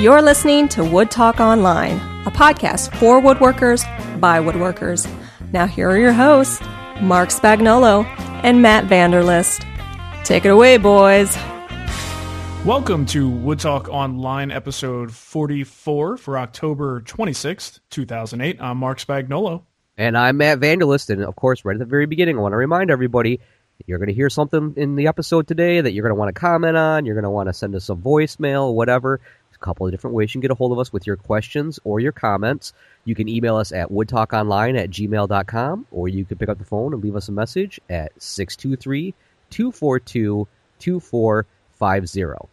You're listening to Wood Talk Online, a podcast for woodworkers by woodworkers. Now, here are your hosts, Marc Spagnuolo and Matt Vanderlist. Take it away, boys. Welcome to Wood Talk Online, episode 44 for October 26th, 2008. I'm Marc Spagnuolo. And I'm Matt Vanderlist. And of course, right at the very beginning, I want to remind everybody you're going to hear something in the episode today that you're going to want to comment on. You're going to want to send us a voicemail, whatever couple of different ways you can get a hold of us with your questions or your comments. You can email us at woodtalkonline at gmail.com, or you can pick up the phone and leave us a message at 623 242 2450.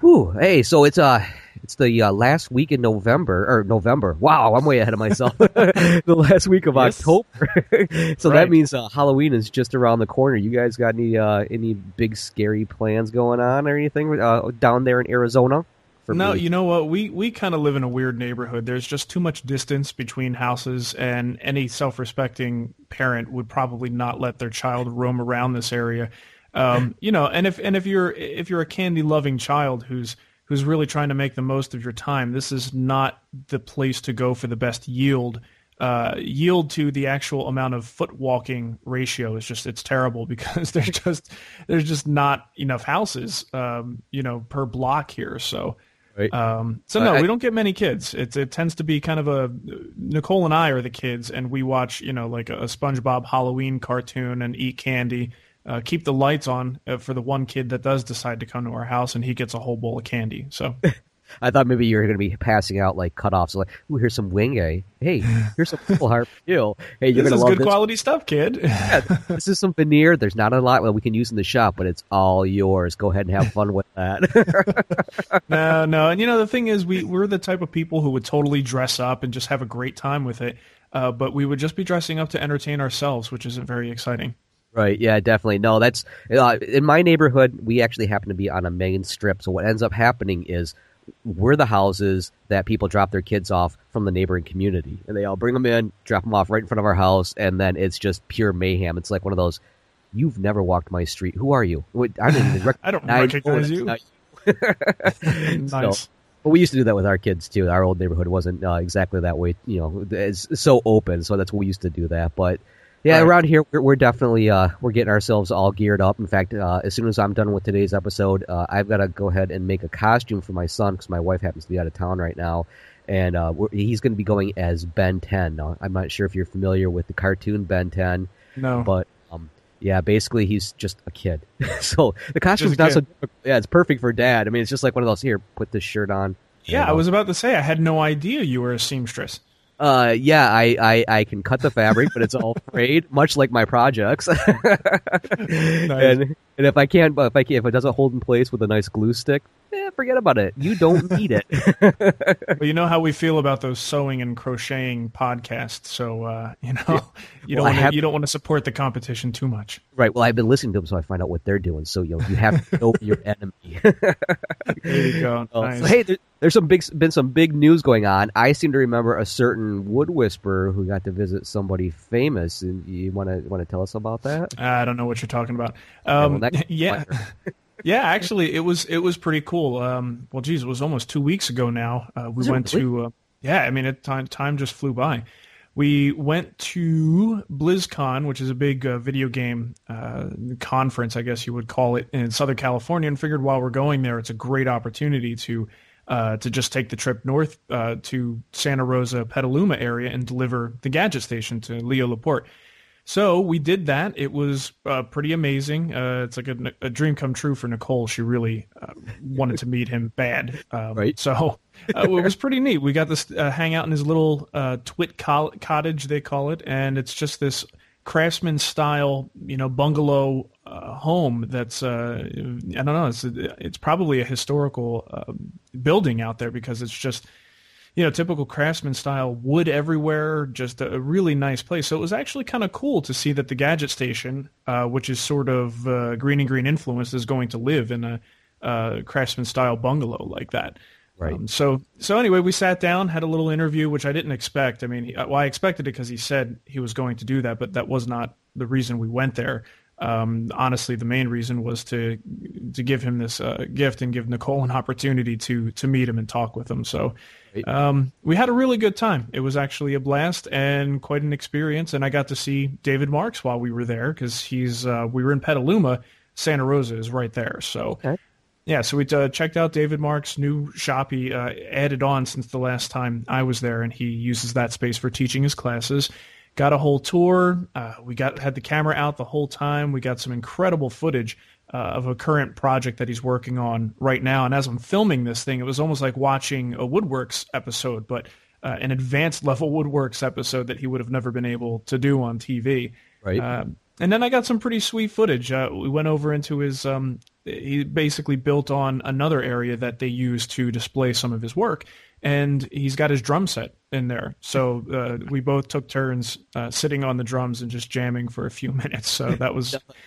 Whew, hey, so it's uh it's the uh, last week in November or November. Wow, I'm way ahead of myself. the last week of yes. October. so right. that means uh, Halloween is just around the corner. You guys got any uh, any big scary plans going on or anything uh, down there in Arizona? No, me. you know what? We we kind of live in a weird neighborhood. There's just too much distance between houses, and any self-respecting parent would probably not let their child roam around this area. Um, you know, and if and if you're if you're a candy-loving child who's who's really trying to make the most of your time, this is not the place to go for the best yield. Uh, yield to the actual amount of foot walking ratio is just it's terrible because there's just there's just not enough houses um, you know per block here so Right. Um, so no, I, we don't get many kids. It it tends to be kind of a Nicole and I are the kids, and we watch you know like a, a SpongeBob Halloween cartoon and eat candy. Uh, keep the lights on uh, for the one kid that does decide to come to our house, and he gets a whole bowl of candy. So I thought maybe you were going to be passing out like cutoffs, like, "Ooh, here's some wing a. Hey, here's some full harp you. Hey, you're going to love good this. quality stuff, kid. yeah, this is some veneer. There's not a lot that we can use in the shop, but it's all yours. Go ahead and have fun with that. no, no, and you know the thing is, we we're the type of people who would totally dress up and just have a great time with it. Uh, but we would just be dressing up to entertain ourselves, which isn't very exciting. Right. Yeah. Definitely. No. That's uh, in my neighborhood. We actually happen to be on a main strip. So what ends up happening is we're the houses that people drop their kids off from the neighboring community, and they all bring them in, drop them off right in front of our house, and then it's just pure mayhem. It's like one of those. You've never walked my street. Who are you? I don't even rec- I don't recognize you. you. nice. So, but we used to do that with our kids too. Our old neighborhood wasn't uh, exactly that way. You know, it's so open, so that's what we used to do that. But yeah, right. around here we're, we're definitely uh, we're getting ourselves all geared up. In fact, uh, as soon as I'm done with today's episode, uh, I've got to go ahead and make a costume for my son because my wife happens to be out of town right now, and uh, he's going to be going as Ben 10. Now, I'm not sure if you're familiar with the cartoon Ben 10. No, but um, yeah, basically he's just a kid. so the costume's not so yeah, it's perfect for dad. I mean, it's just like one of those here, put this shirt on. Yeah, I was about to say I had no idea you were a seamstress. Uh, yeah, I, I, I can cut the fabric, but it's all frayed, much like my projects. nice. And and if I can't, if I can, if it doesn't hold in place with a nice glue stick, eh, forget about it. You don't need it. well, you know how we feel about those sewing and crocheting podcasts, so uh, you know you don't well, wanna, have, you don't want to support the competition too much. Right. Well, I've been listening to them, so I find out what they're doing. So you know, you have to know your enemy. there you go. Nice. So, hey, there, there's some big been some big news going on. I seem to remember a certain wood whisperer who got to visit somebody famous. And you want to want to tell us about that? I don't know what you're talking about. Um, yeah. Yeah, actually, it was it was pretty cool. Um, well, geez, it was almost two weeks ago now. Uh, we went really? to uh, yeah. I mean, it, time time just flew by. We went to BlizzCon, which is a big uh, video game uh, conference, I guess you would call it, in Southern California, and figured while we're going there, it's a great opportunity to uh, to just take the trip north uh, to Santa Rosa, Petaluma area, and deliver the Gadget Station to Leo Laporte. So we did that. It was uh, pretty amazing. Uh, it's like a, a, dream come true for Nicole. She really uh, wanted to meet him bad. Um, right. So uh, it was pretty neat. We got this uh, hang out in his little uh, Twit co- cottage, they call it, and it's just this craftsman style, you know, bungalow home. That's I don't know. It's it's probably a historical building out there because it's just you know, typical craftsman style wood everywhere, just a really nice place. So it was actually kind of cool to see that the Gadget Station, uh, which is sort of uh, green and green influence, is going to live in a uh, craftsman style bungalow like that. Right. Um, so so anyway, we sat down, had a little interview, which I didn't expect. I mean, well, I expected it because he said he was going to do that, but that was not the reason we went there. Um, honestly, the main reason was to to give him this uh, gift and give Nicole an opportunity to to meet him and talk with him. So um, we had a really good time. It was actually a blast and quite an experience. And I got to see David Marks while we were there because he's uh, we were in Petaluma. Santa Rosa is right there. So. Okay. Yeah, so we uh, checked out David Mark's new shop. He uh, added on since the last time I was there, and he uses that space for teaching his classes. Got a whole tour. Uh, we got had the camera out the whole time. We got some incredible footage uh, of a current project that he's working on right now. And as I'm filming this thing, it was almost like watching a Woodworks episode, but uh, an advanced level Woodworks episode that he would have never been able to do on TV. Right. Um, and then I got some pretty sweet footage. Uh, we went over into his. Um, he basically built on another area that they use to display some of his work, and he's got his drum set in there. So uh, we both took turns uh, sitting on the drums and just jamming for a few minutes. So that was,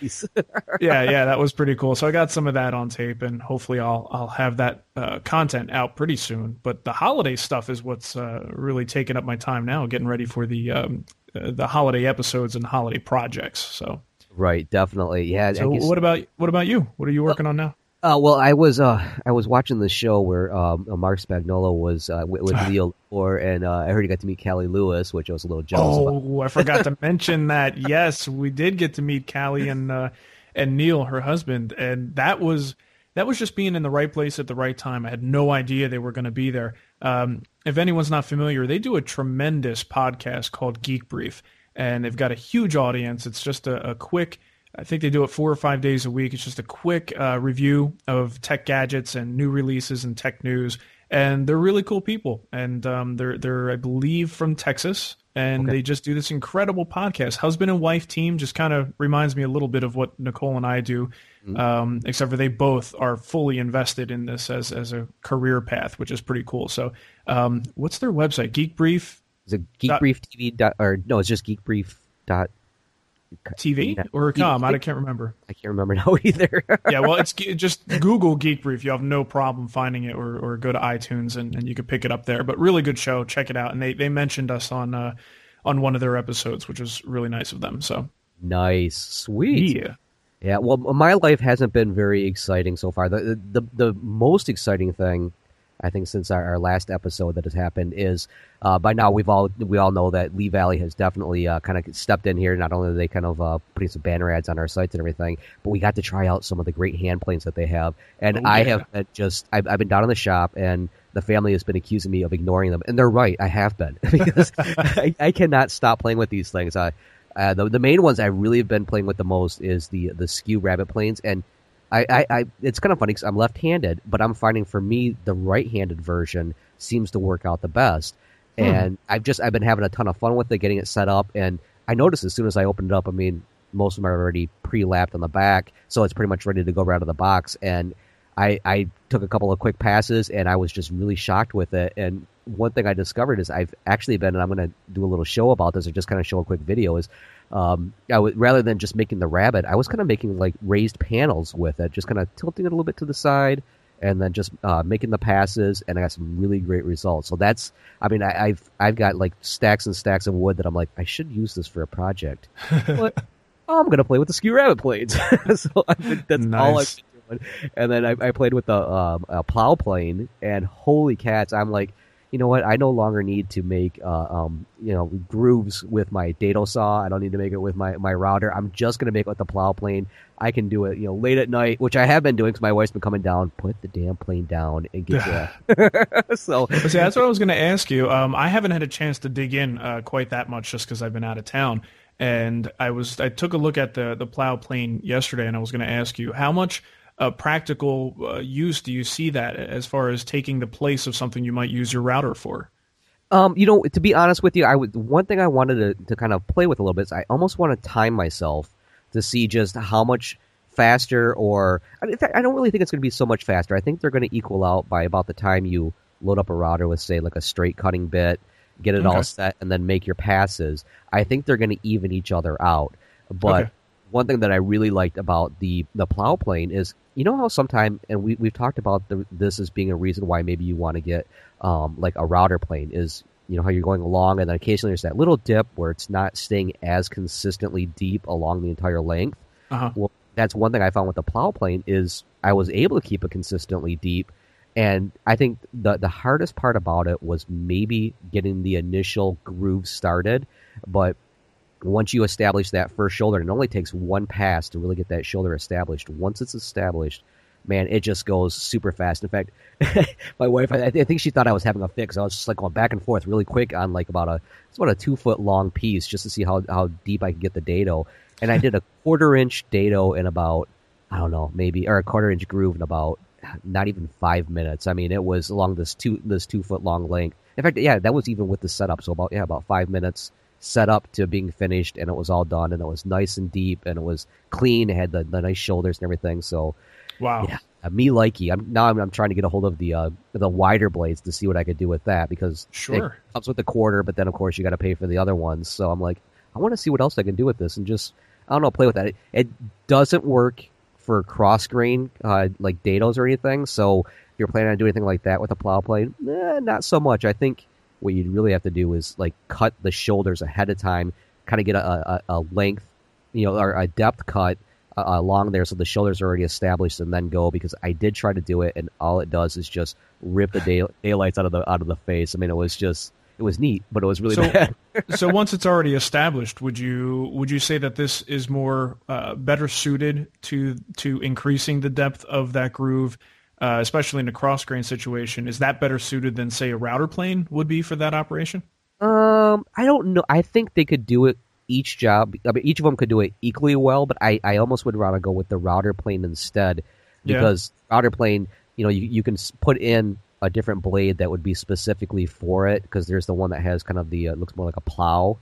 yeah, yeah, that was pretty cool. So I got some of that on tape, and hopefully I'll I'll have that uh, content out pretty soon. But the holiday stuff is what's uh, really taking up my time now, getting ready for the um, uh, the holiday episodes and holiday projects. So. Right, definitely, yeah. So what about what about you? What are you working on now? Uh, well, I was uh, I was watching the show where um, uh, Marc Spagnuolo was uh, with, with Leo Laporte, and uh, I heard he got to meet Cali Lewis, which I was a little jealous. Oh. I forgot to mention that. Yes, we did get to meet Cali and uh, and Neil, her husband, and that was that was just being in the right place at the right time. I had no idea they were going to be there. Um, if anyone's not familiar, they do a tremendous podcast called Geek Brief, and they've got a huge audience. It's just a, a quick I think they do it four or five days a week. It's just a quick uh, review of tech gadgets and new releases and tech news. And they're really cool people. And um, they're they're I believe from Texas, and okay. they just do this incredible podcast. Husband and wife team just kind of reminds me a little bit of what Nicole and I do, mm-hmm. um, except for they both are fully invested in this as as a career path, which is pretty cool. So, um, what's their website? Geek Brief. Is it Geek Brief TV? Dot, or no, it's just Geek Brief. Dot TV or com? I can't remember. I can't remember now either. yeah, well, it's just Google Geek Brief. You have no problem finding it, or, or go to iTunes and, and you can pick it up there. But really good show. Check it out. And they, they mentioned us on uh, on one of their episodes, which was really nice of them. So nice, sweet. Yeah. Yeah, well, my life hasn't been very exciting so far. The the the most exciting thing I think since our, our last episode that has happened is uh, by now we've all we all know that Lee Valley has definitely uh, kind of stepped in here. Not only are they kind of uh, putting some banner ads on our sites and everything, but we got to try out some of the great hand planes that they have. And oh, I have just I've, I've been down in the shop and the family has been accusing me of ignoring them, and they're right. I have been because I, I, cannot stop playing with these things. Uh, uh, the the main ones I really have been playing with the most is the the skew rabbet planes and I, I, I it's kind of funny because I'm left-handed, but I'm finding for me the right-handed version seems to work out the best. Hmm. And I've just I've been having a ton of fun with it, getting it set up, and I noticed as soon as I opened it up, I mean, most of them are already pre-lapped on the back, so it's pretty much ready to go right out of the box. And I, I took a couple of quick passes, and I was just really shocked with it. And one thing I discovered is I've actually been, and I'm going to do a little show about this, or just kind of show a quick video, is um, I w- rather than just making the rabbet, I was kind of making like raised panels with it, just kind of tilting it a little bit to the side, and then just uh, making the passes, and I got some really great results. So that's, I mean, I, have I've got like stacks and stacks of wood that I'm like, I should use this for a project. but oh, I'm gonna play with the skew rabbet planes. so been, that's nice. all I've been doing. And then I, I played with the um, plow plane, and holy cats, I'm like you know what? I no longer need to make uh, um, you know grooves with my dado saw. I don't need to make it with my, my router. I'm just gonna make it with the plow plane. I can do it, you know, late at night, which I have been doing because my wife's been coming down. Put the damn plane down and get you. so see, that's what I was going to ask you. Um, I haven't had a chance to dig in uh, quite that much just because I've been out of town. And I was I took a look at the the plow plane yesterday, and I was going to ask you how much uh, practical uh, use do you see that as far as taking the place of something you might use your router for? Um, you know, to be honest with you, I would one thing I wanted to, to kind of play with a little bit is I almost want to time myself to see just how much faster or in fact, I don't really think it's going to be so much faster. I think they're going to equal out by about the time you load up a router with say like a straight cutting bit, get it okay. all set, and then make your passes. I think they're going to even each other out. But okay. One thing that I really liked about the the plow plane is you know how sometimes, and we we've talked about the, this as being a reason why maybe you want to get um, like a router plane is you know how you're going along, and then occasionally there's that little dip where it's not staying as consistently deep along the entire length. Uh-huh. Well, that's one thing I found with the plow plane is I was able to keep it consistently deep. And I think the the hardest part about it was maybe getting the initial groove started, but once you establish that first shoulder, and it only takes one pass to really get that shoulder established. Once it's established, man, it just goes super fast. In fact, my wife, I, I, think she thought I was having a fix. I was just like going back and forth really quick on like about a it's about a two foot long piece just to see how how deep I could get the dado and I did a quarter inch dado in about I don't know maybe or a quarter inch groove in about not even five minutes. I mean, it was along this two this two foot long length. In fact, yeah, that was even with the setup. So about yeah about five minutes set up to being finished, and it was all done, and it was nice and deep, and it was clean. It had the, the nice shoulders and everything. So wow, yeah, uh, me likey. I'm now I'm, I'm, trying to get a hold of the uh, the wider blades to see what I could do with that because sure it comes with the quarter, but then of course you got to pay for the other ones. So I'm like, I want to see what else I can do with this, and just I don't know, play with that. It, it doesn't work for cross grain uh, like dados or anything. So if you're planning on doing anything like that with a plow plane, eh, not so much. I think what you'd really have to do is like cut the shoulders ahead of time, kind of get a, a, a length, you know, or a depth cut uh, along there so the shoulders are already established and then go because I did try to do it and all it does is just rip the day, daylights out of the out of the face. I mean, it was just it was neat, but it was really so, bad. so once it's already established, would you would you say that this is more uh, better suited to to increasing the depth of that groove, uh, especially in a cross grain situation? Is that better suited than say a router plane would be for that operation? Um, I don't know. I think they could do it each job. I mean, each of them could do it equally well, but I I almost would rather go with the router plane instead because yeah. router plane, you know, you you can put in a different blade that would be specifically for it because there's the one that has kind of the uh, looks more like a plow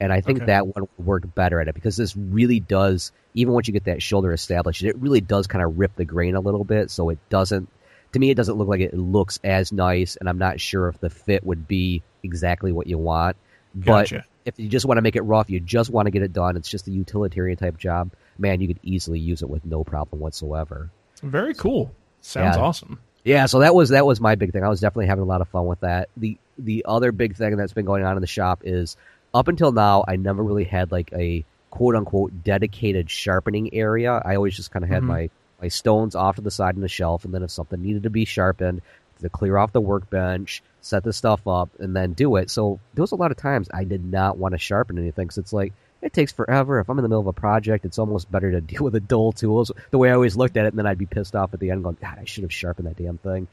and I think okay. that one would work better at it because this really does even once you get that shoulder established it really does kind of rip the grain a little bit so it doesn't to me it doesn't look like it looks as nice and I'm not sure if the fit would be exactly what you want gotcha. but if you just want to make it rough you just want to get it done it's just a utilitarian type job man you could easily use it with no problem whatsoever very cool sounds yeah. awesome yeah, so that was that was my big thing. I was definitely having a lot of fun with that. The the other big thing that's been going on in the shop is up until now I never really had like a quote unquote dedicated sharpening area. I always just kind of had mm-hmm. my my stones off to the side on the shelf, and then if something needed to be sharpened, to clear off the workbench, set the stuff up, and then do it. So there was a lot of times I did not want to sharpen anything because it's like it takes forever. If I'm in the middle of a project, it's almost better to deal with a dull tools. The way I always looked at it, and then I'd be pissed off at the end, going, "God, I should have sharpened that damn thing."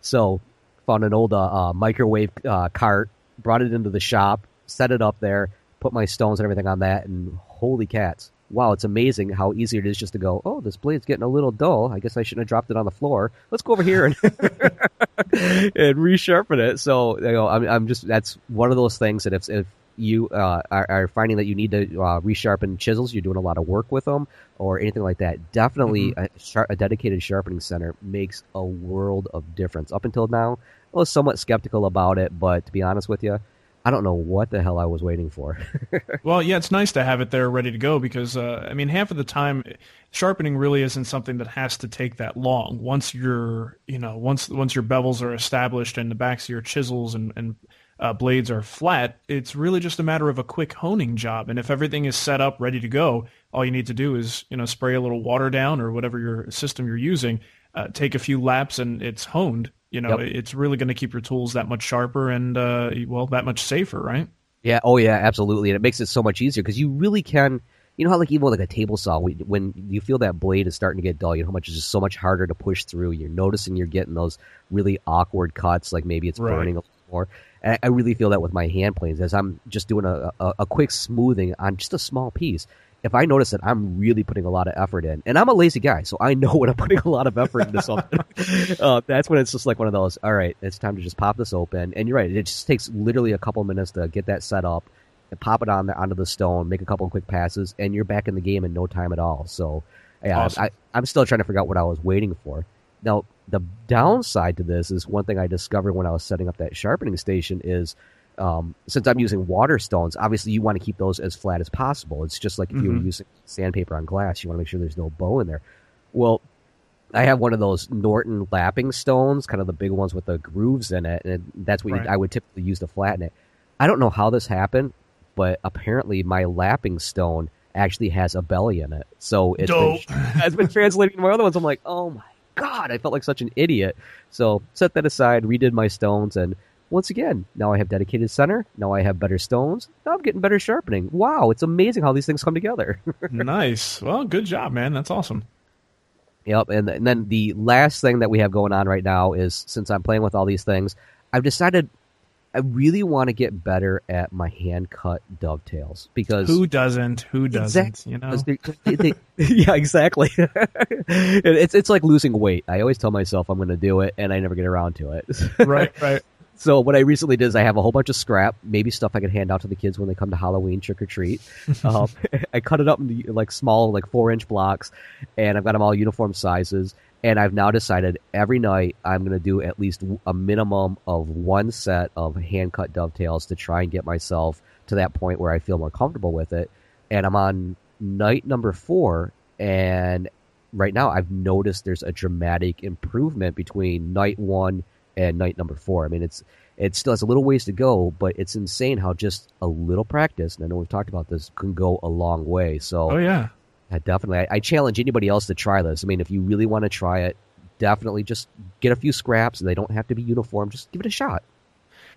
So, found an old uh, uh, microwave uh, cart, brought it into the shop, set it up there, put my stones and everything on that, and holy cats! Wow, it's amazing how easy it is just to go. Oh, this blade's getting a little dull. I guess I shouldn't have dropped it on the floor. Let's go over here and and resharpen it. So, you know, I'm, I'm just that's one of those things that if if you uh, are, are, finding that you need to uh, resharpen chisels, you're doing a lot of work with them, or anything like that, definitely mm-hmm. a, shar- a, dedicated sharpening center makes a world of difference. Up until now, I was somewhat skeptical about it, but to be honest with you, I don't know what the hell I was waiting for. well, yeah, it's nice to have it there ready to go because, uh, I mean, half of the time, sharpening really isn't something that has to take that long. Once your, you know, once once your bevels are established and the backs of your chisels and, and uh, blades are flat, it's really just a matter of a quick honing job. And if everything is set up, ready to go, all you need to do is you know spray a little water down or whatever your system you're using, uh, take a few laps, and it's honed. You know, yep. it's really going to keep your tools that much sharper and uh, well, that much safer, right? Yeah. Oh, yeah. Absolutely. And it makes it so much easier because you really can. You know how like even with like a table saw, when you feel that blade is starting to get dull, you know how much it's just so much harder to push through. You're noticing you're getting those really awkward cuts, like maybe it's right. burning a little more. And I really feel that with my hand planes as I'm just doing a, a, a, quick smoothing on just a small piece. If I notice that I'm really putting a lot of effort in, and I'm a lazy guy, so I know when I'm putting a lot of effort into something, uh, that's when it's just like one of those, all right, it's time to just pop this open. And you're right, it just takes literally a couple minutes to get that set up, and pop it on there onto the stone, make a couple quick passes, and you're back in the game in no time at all. So, yeah, awesome. I, I'm still trying to figure out what I was waiting for. Now, the downside to this is one thing I discovered when I was setting up that sharpening station is um, since I'm using water stones, obviously you want to keep those as flat as possible. It's just like if mm-hmm. you were using sandpaper on glass, you want to make sure there's no bow in there. Well, I have one of those Norton lapping stones, kind of the big ones with the grooves in it, and that's what right. you, I would typically use to flatten it. I don't know how this happened, but apparently my lapping stone actually has a belly in it. So it's been, has been translating to my other ones. I'm like, oh my god, I felt like such an idiot. So set that aside, redid my stones, and once again, now I have dedicated center. Now I have better stones. Now I'm getting better sharpening. Wow, it's amazing how these things come together. nice. Well, good job, man. That's awesome. Yep, and, and then the last thing that we have going on right now is since I'm playing with all these things, I've decided I really want to get better at my hand cut dovetails because who doesn't? Who doesn't? Exactly, you know? They, they, yeah, exactly. it's it's like losing weight. I always tell myself I'm going to do it, and I never get around to it. right, right. So what I recently did is I have a whole bunch of scrap, maybe stuff I could hand out to the kids when they come to Halloween trick or treat. um, I cut it up into like small, like four inch blocks, and I've got them all uniform sizes. And I've now decided every night I'm going to do at least a minimum of one set of hand cut dovetails to try and get myself to that point where I feel more comfortable with it. And I'm on night number four, and right now I've noticed there's a dramatic improvement between night one and night number four. I mean, it's it still has a little ways to go, but it's insane how just a little practice, and I know we've talked about this, can go a long way. So, oh yeah, yeah, definitely. I, I, challenge anybody else to try this. I mean, if you really want to try it, definitely just get a few scraps, and they don't have to be uniform. Just give it a shot.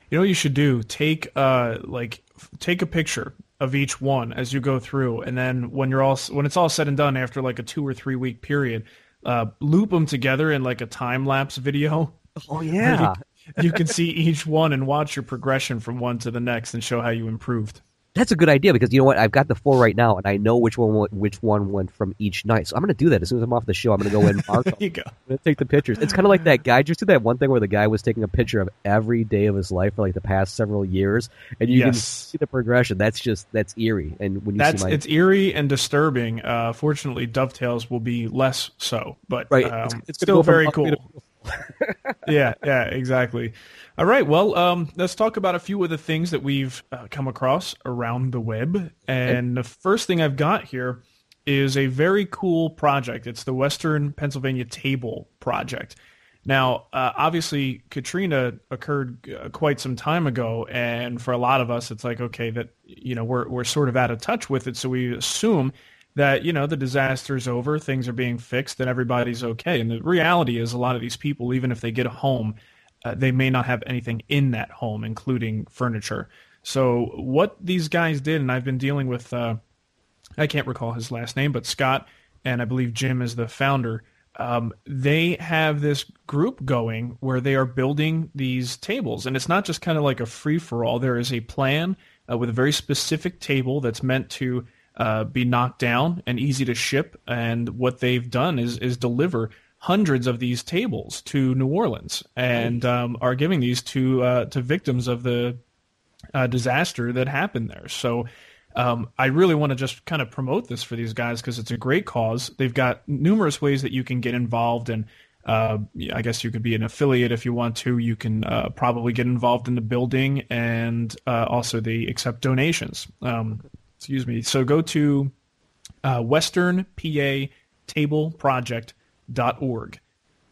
You know what you should do? Take uh like take a picture of each one as you go through, and then when you're all when it's all said and done after like a two or three week period, uh, loop them together in like a time lapse video. Oh yeah. You, you can see each one and watch your progression from one to the next and show how you improved. That's a good idea because you know what? I've got the four right now, and I know which one which one went from each night. So I'm going to do that as soon as I'm off the show. I'm going to go in and mark. there you go. I'm going to take the pictures. It's kind of like that guy. Just did that one thing where the guy was taking a picture of every day of his life for like the past several years, and you yes. can see the progression. That's just that's eerie. And when you that's see my... it's eerie and disturbing. Uh, fortunately, dovetails will be less so, but right. Um, it's, it's still very cool. Yeah, yeah, exactly. All right, well, um, let's talk about a few of the things that we've uh, come across around the web. And the first thing I've got here is a very cool project. It's the Western Pennsylvania Table Project. Now, uh, obviously, Katrina occurred uh, quite some time ago, and for a lot of us, it's like okay, that you know we're we're sort of out of touch with it, so we assume that you know the disaster is over, things are being fixed, and everybody's okay. And the reality is, a lot of these people, even if they get a home, uh, they may not have anything in that home, including furniture. So what these guys did, and I've been dealing with, uh, I can't recall his last name, but Scott and I believe Jim is the founder. Um, they have this group going where they are building these tables, and it's not just kind of like a free for all. There is a plan uh, with a very specific table that's meant to uh, be knocked down and easy to ship. And what they've done is is deliver hundreds of these tables to New Orleans and um, are giving these to uh, to victims of the uh, disaster that happened there. So um, I really want to just kind of promote this for these guys because it's a great cause. They've got numerous ways that you can get involved and. Uh, I guess you could be an affiliate if you want to. You can uh, probably get involved in the building, and uh, also they accept donations. Um, excuse me. So go to uh, Western PA Table Project org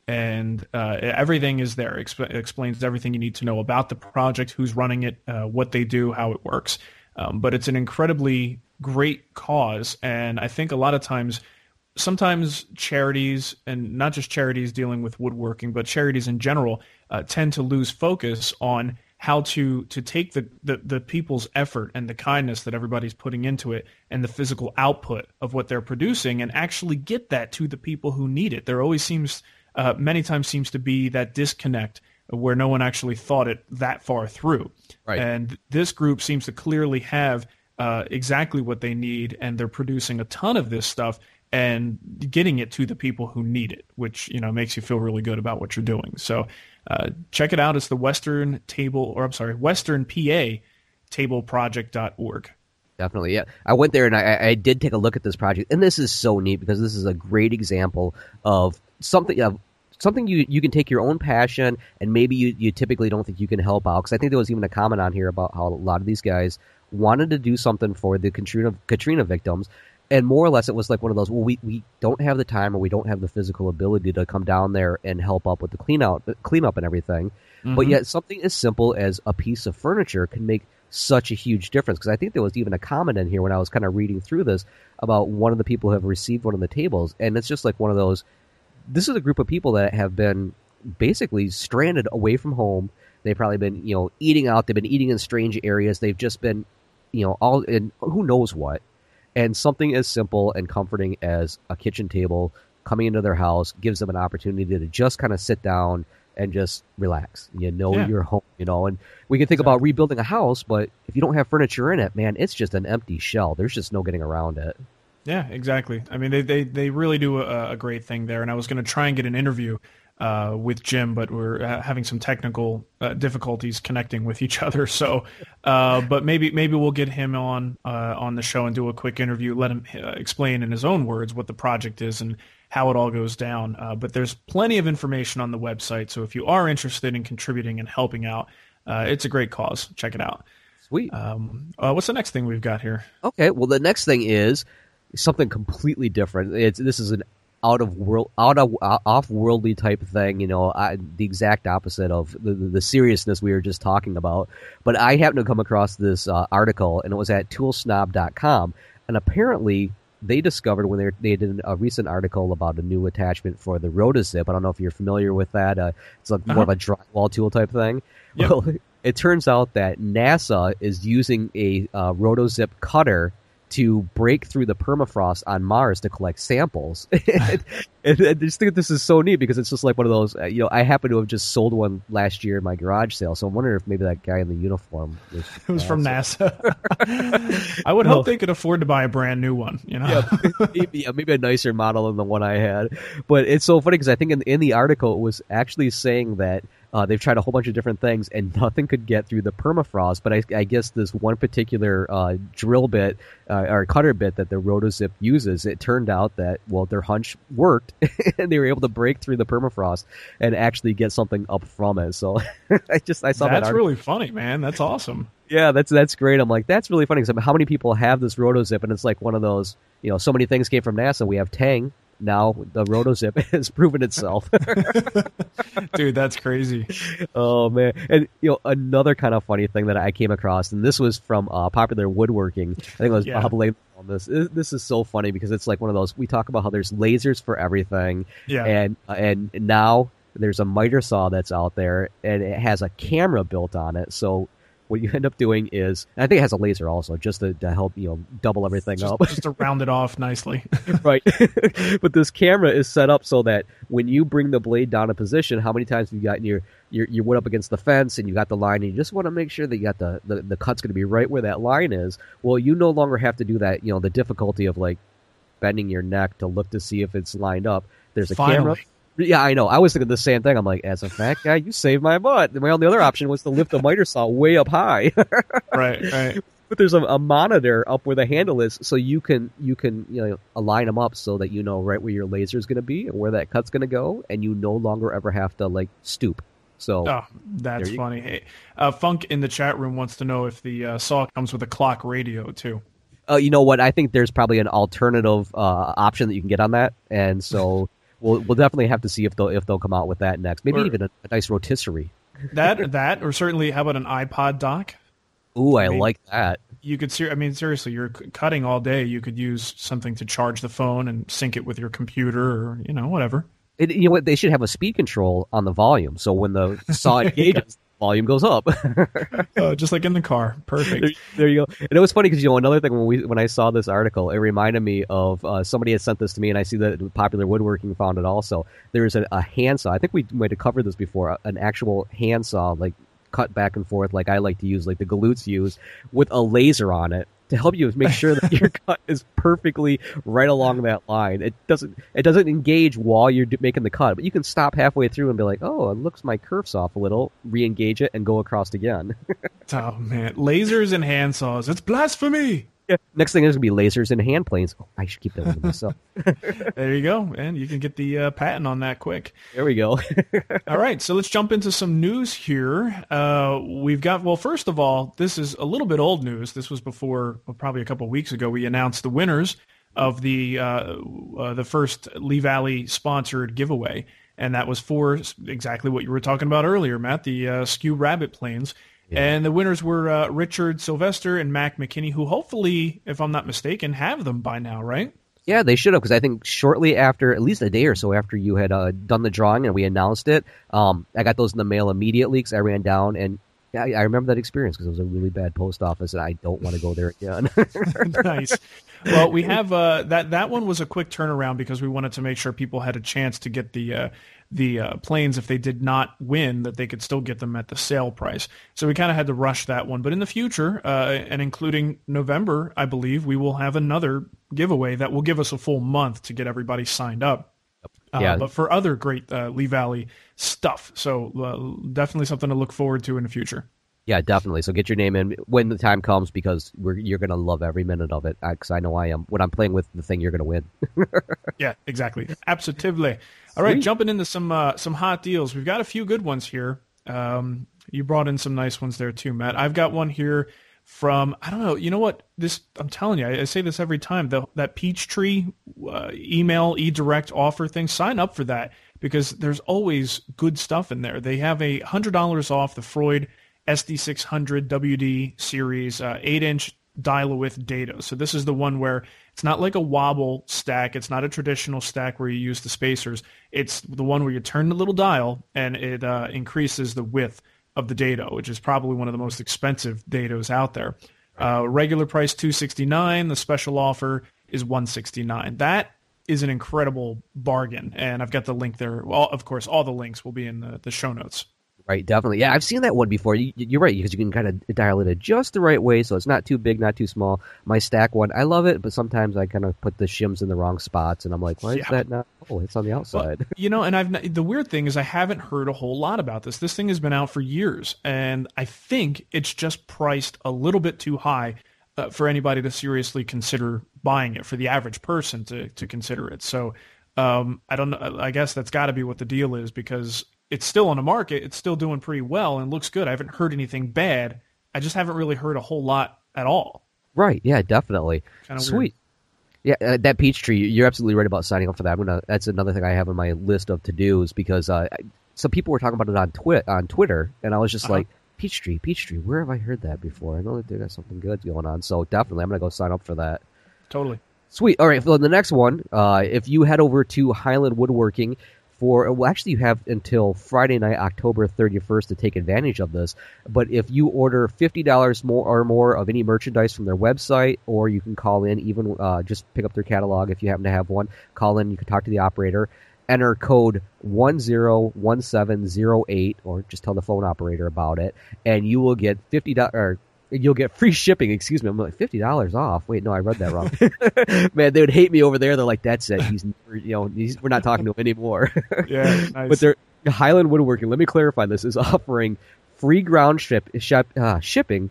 and uh, everything is there. Exp- explains everything you need to know about the project, who's running it, uh, what they do, how it works. Um, but it's an incredibly great cause, and I think a lot of times, sometimes charities, and not just charities dealing with woodworking, but charities in general, uh, tend to lose focus on how to to take the, the the people's effort and the kindness that everybody's putting into it and the physical output of what they're producing and actually get that to the people who need it. There always seems uh, many times seems to be that disconnect where no one actually thought it that far through. Right. And this group seems to clearly have uh, exactly what they need, and they're producing a ton of this stuff and getting it to the people who need it, which you know makes you feel really good about what you're doing. So uh, check it out. It's the Western Table, or I'm sorry, Western PA Table Tableproject.org. Definitely, yeah. I went there and I, I did take a look at this project, and this is so neat because this is a great example of something of something you you can take your own passion and maybe you, you typically don't think you can help out because I think there was even a comment on here about how a lot of these guys wanted to do something for the Katrina Katrina victims and more or less it was like one of those well we, we don't have the time or we don't have the physical ability to come down there and help up with the clean out cleanup and everything mm-hmm. but yet something as simple as a piece of furniture can make such a huge difference because I think there was even a comment in here when I was kind of reading through this about one of the people who have received one of the tables, and it's just like one of those. This is a group of people that have been basically stranded away from home. They've probably been, you know, eating out. They've been eating in strange areas. They've just been, you know, all in who knows what. And something as simple and comforting as a kitchen table coming into their house gives them an opportunity to just kind of sit down and just relax. You know, yeah. you're home, you know, and we can think exactly. about rebuilding a house, but if you don't have furniture in it, man, it's just an empty shell. There's just no getting around it. Yeah, exactly. I mean, they they, they really do a, a great thing there. And I was going to try and get an interview uh, with Jim, but we're uh, having some technical uh, difficulties connecting with each other. So, uh, but maybe maybe we'll get him on uh, on the show and do a quick interview. Let him uh, explain in his own words what the project is and how it all goes down. Uh, but there's plenty of information on the website. So if you are interested in contributing and helping out, uh, it's a great cause. Check it out. Sweet. Um, uh, what's the next thing we've got here? Okay. Well, the next thing is something completely different. It's, this is an out of world, out of uh, off worldly type thing. You know, I, the exact opposite of the, the, seriousness we were just talking about. But I happened to come across this uh, article, and it was at toolsnob.com, and apparently they discovered when they they did a recent article about a new attachment for the Rotozip. I don't know if you're familiar with that. Uh, it's like uh-huh. more of a drywall tool type thing. Yep. Well, it turns out that NASA is using a uh, Rotozip cutter to break through the permafrost on Mars to collect samples. and, and, I just think this is so neat because it's just like one of those. Uh, you know, I happen to have just sold one last year in my garage sale, so I'm wondering if maybe that guy in the uniform was, it was NASA. from NASA. I would hope they could afford to buy a brand new one. You know, yeah, maybe, yeah, maybe a nicer model than the one I had. But it's so funny because I think in, in the article it was actually saying that uh, they've tried a whole bunch of different things, and nothing could get through the permafrost. But I, I guess this one particular uh, drill bit uh, or cutter bit that the Rotozip uses, it turned out that well, their hunch worked, and they were able to break through the permafrost and actually get something up from it. So I just I saw that's that really funny, man. That's awesome. Yeah, that's that's great. I'm like, that's really funny. Because how many people have this Rotozip, and it's like one of those, you know, so many things came from NASA. We have Tang, now the rotozip has proven itself. Dude, that's crazy. Oh man, and you know another kind of funny thing that I came across, and this was from uh, Popular Woodworking. I think it was yeah. Bob Lang on this. This is so funny because it's like one of those. We talk about how there's lasers for everything, yeah, and uh, and now there's a miter saw that's out there, and it has a camera built on it, so what you end up doing is, I think it has a laser also, just to, to help you know double everything just, up, just to round it off nicely. right. but this camera is set up so that when you bring the blade down a position, how many times have you gotten your your you went up against the fence and you got the line, and you just want to make sure that you got the the, the cut's going to be right where that line is. Well, you no longer have to do that. You know the difficulty of like bending your neck to look to see if it's lined up. There's a Finally. camera yeah, I know. I was thinking the same thing. I'm like, as a fat guy, you saved my butt. My only other option was to lift the miter saw way up high. right, right. But there's a, a, monitor up where the handle is, so you can you can you know align them up so that you know right where your laser is going to be and where that cut's going to go, and you no longer ever have to like stoop. So oh, that's funny. Hey, uh, Funk in the chat room wants to know if the uh, saw comes with a clock radio too. Uh, you know what? I think there's probably an alternative uh, option that you can get on that, and so we'll we'll definitely have to see if they'll if they'll come out with that next. Maybe or, even a, a, nice rotisserie. that or that, or certainly how about an iPod dock? Ooh, I, I mean, like that. You could see. I mean, seriously, you're cutting all day. You could use something to charge the phone and sync it with your computer, or you know, whatever. It, you know what? They should have a speed control on the volume, so when the saw engages, volume goes up. uh, just like in the car. Perfect. There, there you go. And it was funny because you know another thing when we when I saw this article, it reminded me of uh, somebody had sent this to me, and I see that Popular Woodworking found it also. There's a, a handsaw. I think we might have covered this before. An actual handsaw, like cut back and forth, like I like to use, like the galoots use, with a laser on it to help you is make sure that your cut is perfectly right along that line. It doesn't it doesn't engage while you're making the cut, but you can stop halfway through and be like, "Oh, it looks my curve's off a little." Re-engage it and go across again. oh man, lasers and handsaws! It's blasphemy. Next thing is gonna be lasers and hand planes. Oh, I should keep that one to myself. there you go, and you can get the uh, patent on that quick. There we go. all right, so let's jump into some news here. Uh, we've got well, first of all, this is a little bit old news. This was before, well, probably a couple weeks ago. We announced the winners of the uh, uh the first Lee Valley sponsored giveaway, and that was for exactly what you were talking about earlier, Matt. The uh, Skew Rabbet planes And the winners were uh, Richard Sylvester and Mac McKinney, who hopefully, if I'm not mistaken, have them by now, right? Yeah, they should have because I think shortly after, at least a day or so after you had uh, done the drawing and we announced it, um, I got those in the mail immediately because I ran down and I, I remember that experience because it was a really bad post office and I don't want to go there again. nice. Well, we have uh, that. That one was a quick turnaround because we wanted to make sure people had a chance to get the uh, the uh, planes if they did not win that they could still get them at the sale price. So we kind of had to rush that one. But in the future, uh, and including November, I believe we will have another giveaway that will give us a full month to get everybody signed up. Uh, yeah. But for other great uh, Lee Valley stuff, so uh, definitely something to look forward to in the future. Yeah, definitely. So get your name in when the time comes because you're going to love every minute of it. Because I know I am. When I'm playing with the thing, you're going to win. yeah, exactly. Absolutely. All right, jumping into some uh, some hot deals. We've got a few good ones here. Um, you brought in some nice ones there too, Matt. I've got one here from I don't know. You know what? This I'm telling you, I, I say this every time. The, that Peachtree uh, email e-direct offer thing. Sign up for that because there's always good stuff in there. They have a hundred dollars off the Freud SD600 WD series, uh, eight inch dial with data. So this is the one where it's not like a wobble stack. It's not a traditional stack where you use the spacers. It's the one where you turn the little dial and it uh, increases the width of the dado, which is probably one of the most expensive dados out there. Uh, regular price 269. The special offer is 169. That is an incredible bargain, and I've got the link there. Well, of course, all the links will be in the, the show notes. Right, definitely. Yeah, I've seen that one before. You, are right because you can kind of dial it just the right way, so it's not too big, not too small. My stack one, I love it, but sometimes I kind of put the shims in the wrong spots, and I'm like, why yeah. is that not? Oh, it's on the outside. Well, you know, and I've not, the weird thing is I haven't heard a whole lot about this. This thing has been out for years, and I think it's just priced a little bit too high uh, for anybody to seriously consider buying it. For the average person to to consider it, so. Um, I don't know. I guess that's got to be what the deal is because it's still on the market. It's still doing pretty well and looks good. I haven't heard anything bad. I just haven't really heard a whole lot at all. Right. Yeah. Definitely. Kinda Sweet. Weird. Yeah, uh, that Peachtree. You're absolutely right about signing up for that. Gonna, that's another thing I have on my list of to dos because uh, some people were talking about it on Twi- on Twitter, and I was just uh-huh. like, Peachtree, Peachtree. Where have I heard that before? I know that they got something good going on. So definitely, I'm gonna go sign up for that. Totally. Sweet. All right. The next one, uh, if you head over to Highland Woodworking, for well actually you have until Friday night October 31st to take advantage of this. But if you order $50 more or more of any merchandise from their website or you can call in even uh, just pick up their catalog if you happen to have one call in you can talk to the operator. Enter code 101708 or just tell the phone operator about it and you will get $50 or you'll get free shipping. Excuse me. I'm like fifty dollars off. Wait, no, I read that wrong. Man, they would hate me over there. They're like, "That's it. He's, you know, he's, we're not talking to him anymore." yeah, nice. but they're Highland Woodworking. Let me clarify. This is offering free ground ship, ship uh, shipping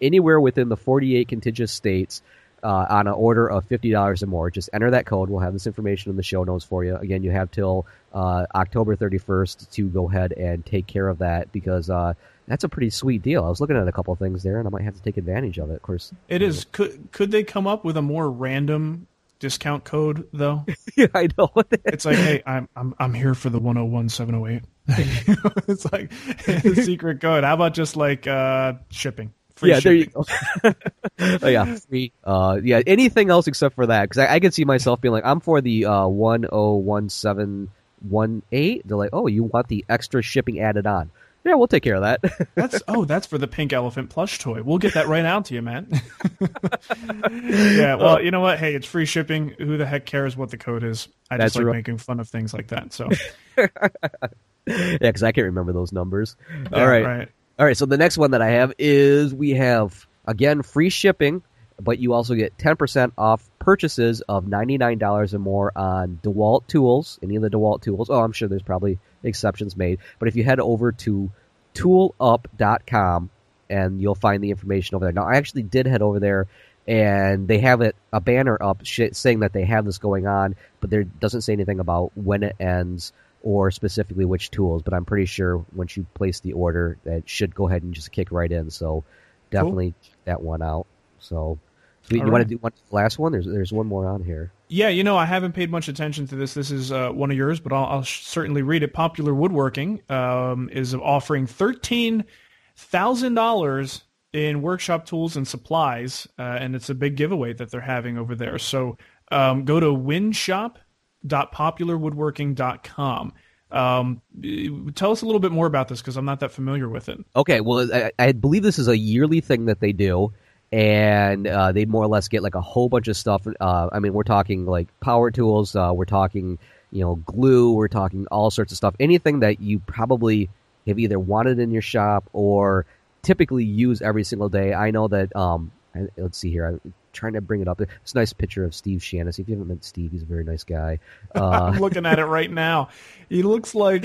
anywhere within the 48 contiguous states. Uh, on an order of fifty dollars or more, just enter that code. We'll have this information in the show notes for you. Again, you have till uh, October thirty first to go ahead and take care of that because uh, that's a pretty sweet deal. I was looking at a couple things there, and I might have to take advantage of it. Of course, it is. Could could they come up with a more random discount code though? yeah, I know. it's like, hey, I'm I'm I'm here for the one hundred oh one seven hundred oh eight. it's like secret code. How about just like uh, shipping? Free yeah, shipping. there you go. oh yeah, free. Uh, yeah, anything else except for that because I, I could see myself being like, I'm for the uh, one oh one seven one eight. They're like, oh, you want the extra shipping added on? Yeah, we'll take care of that. that's oh, that's for the pink elephant plush toy. We'll get that right out to you, man. yeah, well, you know what? Hey, it's free shipping. Who the heck cares what the code is? I just like right. making fun of things like that. So yeah, because I can't remember those numbers. Yeah, All right. right. All right. So the next one that I have is we have again free shipping but you also get 10% off purchases of $99 or more on DeWalt tools, any of the DeWalt tools. Oh, I'm sure there's probably exceptions made. But if you head over to toolup.com and you'll find the information over there. Now, I actually did head over there and they have it a banner up saying that they have this going on, but there doesn't say anything about when it ends or specifically which tools. But I'm pretty sure once you place the order, that should go ahead and just kick right in. So definitely cool. check that one out. So do you, right. want to do one last one? There's there's one more on here. Yeah, you know, I haven't paid much attention to this. This is uh, one of yours, but I'll, I'll, certainly read it. Popular Woodworking um, is offering 13 thousand dollars in workshop tools and supplies, uh, and it's a big giveaway that they're having over there. So um, go to winshop.popularwoodworking.com. Um, tell us a little bit more about this because I'm not that familiar with it. Okay, well, I, I, believe this is a yearly thing that they do, and uh, they more or less get like a whole bunch of stuff. Uh, I mean, we're talking like power tools, uh, we're talking you know glue, we're talking all sorts of stuff. Anything that you probably have either wanted in your shop or typically use every single day. I know that. Um, let's see here. I'm trying to bring it up. It's a nice picture of Steve Shanesy. If you haven't met Steve, he's a very nice guy. Uh, I'm looking at it right now. He looks like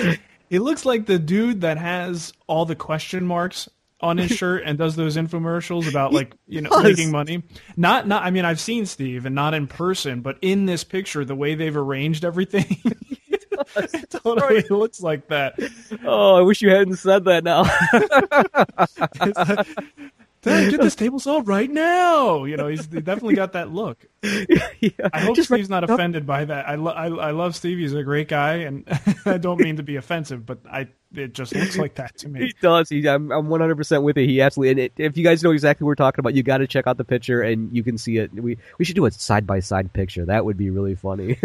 he looks like the dude that has all the question marks on his shirt and does those infomercials about like you know making money. Not not. I mean, I've seen Steve and not in person, but in this picture, the way they've arranged everything. it totally right. looks like that. Oh, I wish you hadn't said that now. Get this table solved right now. You know, he's definitely got that look. Yeah, I hope Steve's not offended by that. I, lo- I, I love Steve. He's a great guy, and I don't mean to be offensive, but I it just looks like that to me. He does. He, I'm, I'm 100% with it. He absolutely. And it, if you guys know exactly what we're talking about, you got to check out the picture, and you can see it. We we should do a side by side picture. That would be really funny.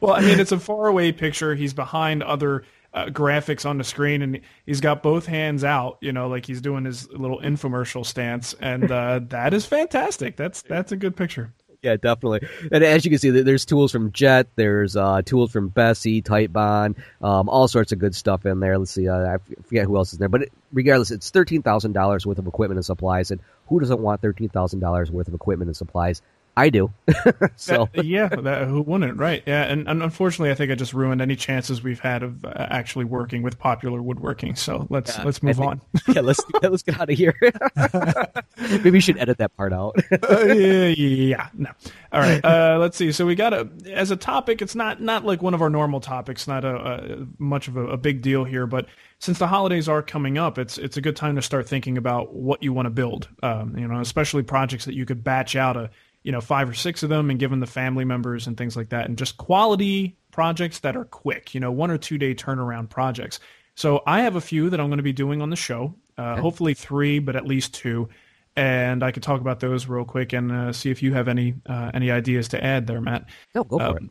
well, I mean, it's a far away picture. He's behind other uh, graphics on the screen, and he's got both hands out, you know, like he's doing his little infomercial stance, and uh, that is fantastic. That's that's a good picture. Yeah, definitely. And as you can see, there's tools from Jet, there's uh, tools from Bessey Titebond, um, all sorts of good stuff in there. Let's see, uh, I forget who else is there, but it, regardless, it's thirteen thousand dollars worth of equipment and supplies, and who doesn't want thirteen thousand dollars worth of equipment and supplies? I do. so that, yeah, that, who wouldn't, right? Yeah, and, and, unfortunately, I think I just ruined any chances we've had of uh, actually working with popular woodworking. So let's yeah, let's move think, on. yeah, let's let's get out of here. Maybe we should edit that part out. uh, yeah, yeah, no. All right, uh, let's see. So we got a as a topic. It's not not like one of our normal topics. Not a, a much of a, a big deal here, but since the holidays are coming up, it's it's a good time to start thinking about what you want to build. Um, you know, especially projects that you could batch out a you know five or six of them and give them the family members and things like that and just quality projects that are quick you know one or two day turnaround projects so i have a few that i'm going to be doing on the show uh, okay. hopefully three but at least two and i could talk about those real quick and uh, see if you have any uh, any ideas to add there matt no go for um, it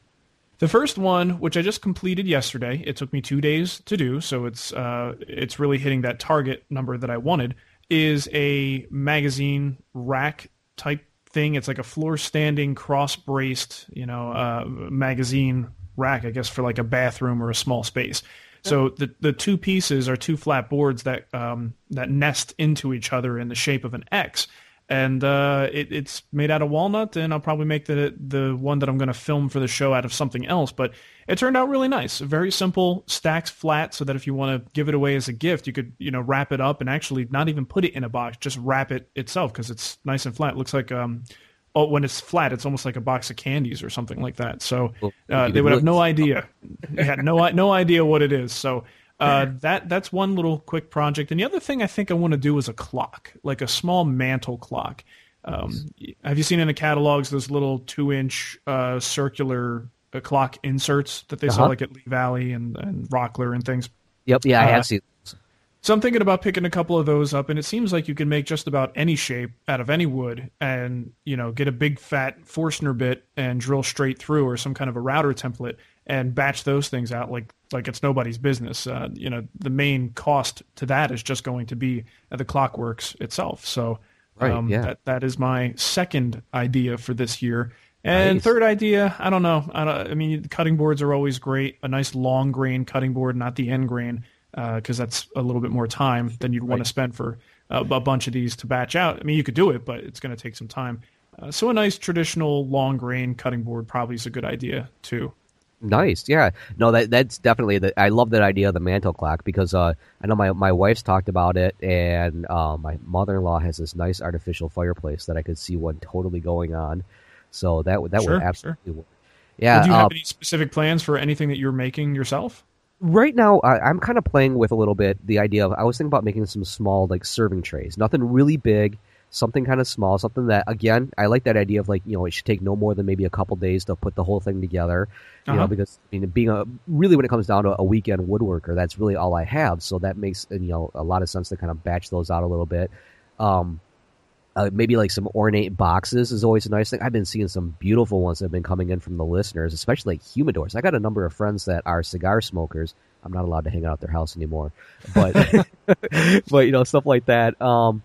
the first one, which I just completed yesterday, it took me two days to do, so it's uh, it's really hitting that target number that I wanted. Is a magazine rack type thing. It's like a floor standing, cross braced, you know, uh, magazine rack, I guess, for like a bathroom or a small space. So the the two pieces are two flat boards that um, that nest into each other in the shape of an X, and uh, it, it's made out of walnut. And I'll probably make the the one that I'm going to film for the show out of something else. But it turned out really nice. Very simple, stacks flat, so that if you want to give it away as a gift, you could you know wrap it up and actually not even put it in a box, just wrap it itself because it's nice and flat. It looks like um, oh, when it's flat, it's almost like a box of candies or something like that. So uh, they would have no idea. they had no no idea what it is. So uh, that that's one little quick project. And the other thing I think I want to do is a clock, like a small mantle clock. Um, have you seen in the catalogs those little two inch uh, circular clock inserts that they uh-huh. sell like at Lee Valley and, and Rockler and things. Yep, yeah, I have uh, seen. So I'm thinking about picking a couple of those up, and it seems like you can make just about any shape out of any wood, and you know, get a big fat Forstner bit and drill straight through, or some kind of a router template, and batch those things out like like it's nobody's business. Uh, you know, the main cost to that is just going to be the clockworks itself. So, right, um, yeah. that that is my second idea for this year. And nice. third idea, I don't know. I, don't, I, mean, cutting boards are always great. A nice long grain cutting board, not the end grain, because uh, that's a little bit more time than you'd want to spend for a, a, bunch of these to batch out. I mean, you could do it, but it's going to take some time. Uh, so a nice traditional long grain cutting board probably is a good idea too. Nice, yeah. No, that that's definitely the. I love that idea of the mantle clock because uh, I know my my wife's talked about it, and uh, my mother in law has this nice artificial fireplace that I could see one totally going on. So that would that sure, would absolutely sure. work. Yeah. do you have um, any specific plans for anything that you're making yourself? Right now, I, am kind of playing with a little bit the idea of I was thinking about making some small like serving trays, nothing really big, something kind of small, something that again, I like that idea of like you know it should take no more than maybe a couple days to put the whole thing together. You uh-huh. know, because I mean, being a really when it comes down to a weekend woodworker, that's really all I have. So that makes you know a lot of sense to kind of batch those out a little bit. Um, uh, maybe like some ornate boxes is always a nice thing. I've been seeing some beautiful ones that have been coming in from the listeners, especially like humidors. I got a number of friends that are cigar smokers. I'm not allowed to hang out at their house anymore, but but you know stuff like that. Um,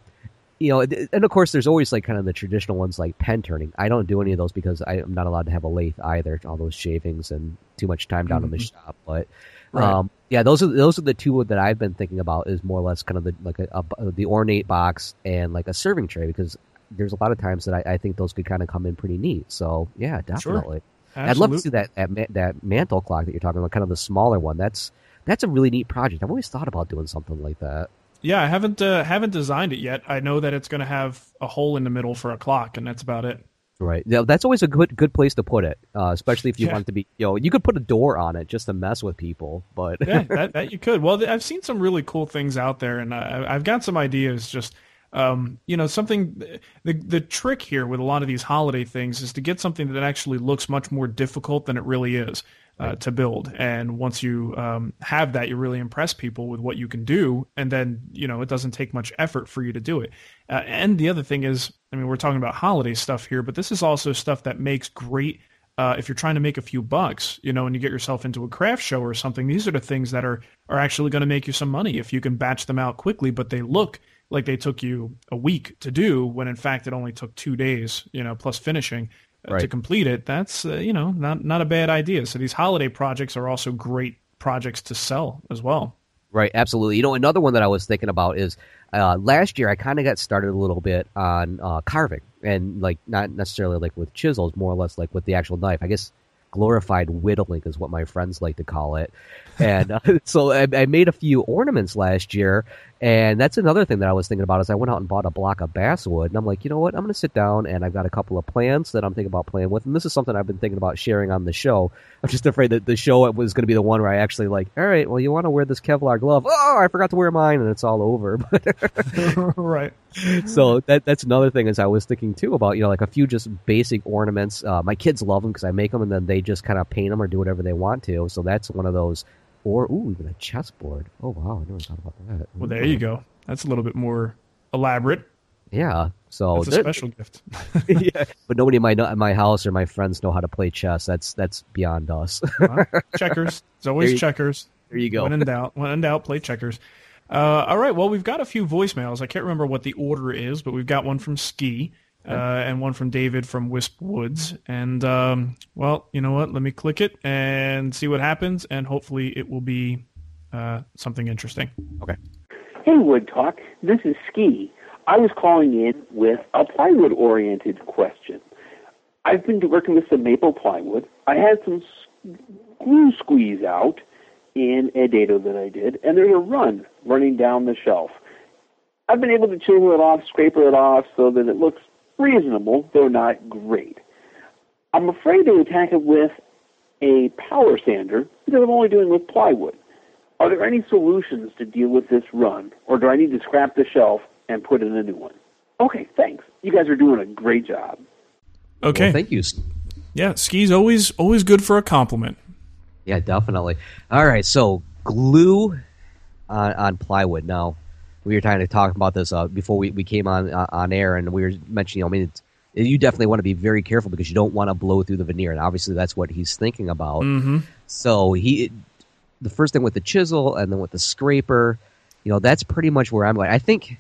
you know, and of course, there's always like kind of the traditional ones like pen turning. I don't do any of those because I, am not allowed to have a lathe either. All those shavings and too much time down mm-hmm. in the mm-hmm. shop. But right. um, yeah, those are those are the two that I've been thinking about. Is more or less kind of the like a, a, the ornate box and like a serving tray because there's a lot of times that I, I think those could kind of come in pretty neat. So yeah, definitely. Sure. I'd love to see that that, that mantle clock that you're talking about, kind of the smaller one. That's that's a really neat project. I've always thought about doing something like that. Yeah, I haven't uh, haven't designed it yet. I know that it's going to have a hole in the middle for a clock, and that's about it. Right. Yeah, that's always a good good place to put it, uh, especially if you yeah. want it to be. You know, you could put a door on it just to mess with people, but yeah, that, that, you could. Well, I've seen some really cool things out there, and I, I've got some ideas. Just um, you know, something. The the trick here with a lot of these holiday things is to get something that actually looks much more difficult than it really is uh, to build. And once you um, have that, you really impress people with what you can do. And then, you know, it doesn't take much effort for you to do it. Uh, and the other thing is, I mean, we're talking about holiday stuff here, but this is also stuff that makes great. Uh, if you're trying to make a few bucks, you know, and you get yourself into a craft show or something, these are the things that are are actually going to make you some money if you can batch them out quickly. But they look like they took you a week to do, when in fact it only took two days, you know, plus finishing. Right. to complete it, that's uh, you know not not a bad idea. So these holiday projects are also great projects to sell as well. Right, absolutely. You know, another one that I was thinking about is uh, last year I kind of got started a little bit on uh, carving and like not necessarily like with chisels, more or less like with the actual knife. I guess glorified whittling is what my friends like to call it. And uh, so I, I, made a few ornaments last year, and that's another thing that I was thinking about is I went out and bought a block of basswood, and I'm like, you know what? I'm going to sit down, and I've got a couple of plants that I'm thinking about playing with, and this is something I've been thinking about sharing on the show. I'm just afraid that the show was going to be the one where I actually like, all right, well, you want to wear this Kevlar glove? Oh, I forgot to wear mine, and it's all over. right. So that that's another thing is I was thinking too about you know like a few just basic ornaments. Uh, my kids love them because I make them, and then they just kind of paint them or do whatever they want to. So that's one of those or ooh, even a chessboard. Oh wow, I never thought about that. Well, there you go. That's a little bit more elaborate. Yeah, so it's a special gift. yeah, but nobody in my in my house or my friends know how to play chess. That's that's beyond us. checkers. It's always there you, checkers. There you go. When in doubt, when in doubt, play checkers. Uh, all right. Well, we've got a few voicemails. I can't remember what the order is, but we've got one from Ski uh, and one from David from Wisp Woods. And um, well, you know what? Let me click it and see what happens, and hopefully it will be uh, something interesting. Okay. Hey, Wood Talk. This is Ski. I was calling in with a plywood-oriented question. I've been working with some maple plywood. I had some glue squeeze out in a dado that I did, and there's a run running down the shelf. I've been able to chisel it off, scraper it off so that it looks reasonable, though not great. I'm afraid to attack it with a power sander because I'm only doing with plywood. Are there any solutions to deal with this run, or do I need to scrap the shelf and put in a new one? Okay, thanks. You guys are doing a great job. Okay, well, thank you. Yeah, ski's always always good for a compliment. Yeah, definitely. All right, so glue on, on plywood. Now, we were trying to talk about this uh, before we, we came on uh, on air, and we were mentioning. I mean, you definitely want to be very careful because you don't want to blow through the veneer, and obviously that's what he's thinking about. Mm-hmm. So he, the first thing with the chisel, and then with the scraper, you know, that's pretty much where I'm going. I think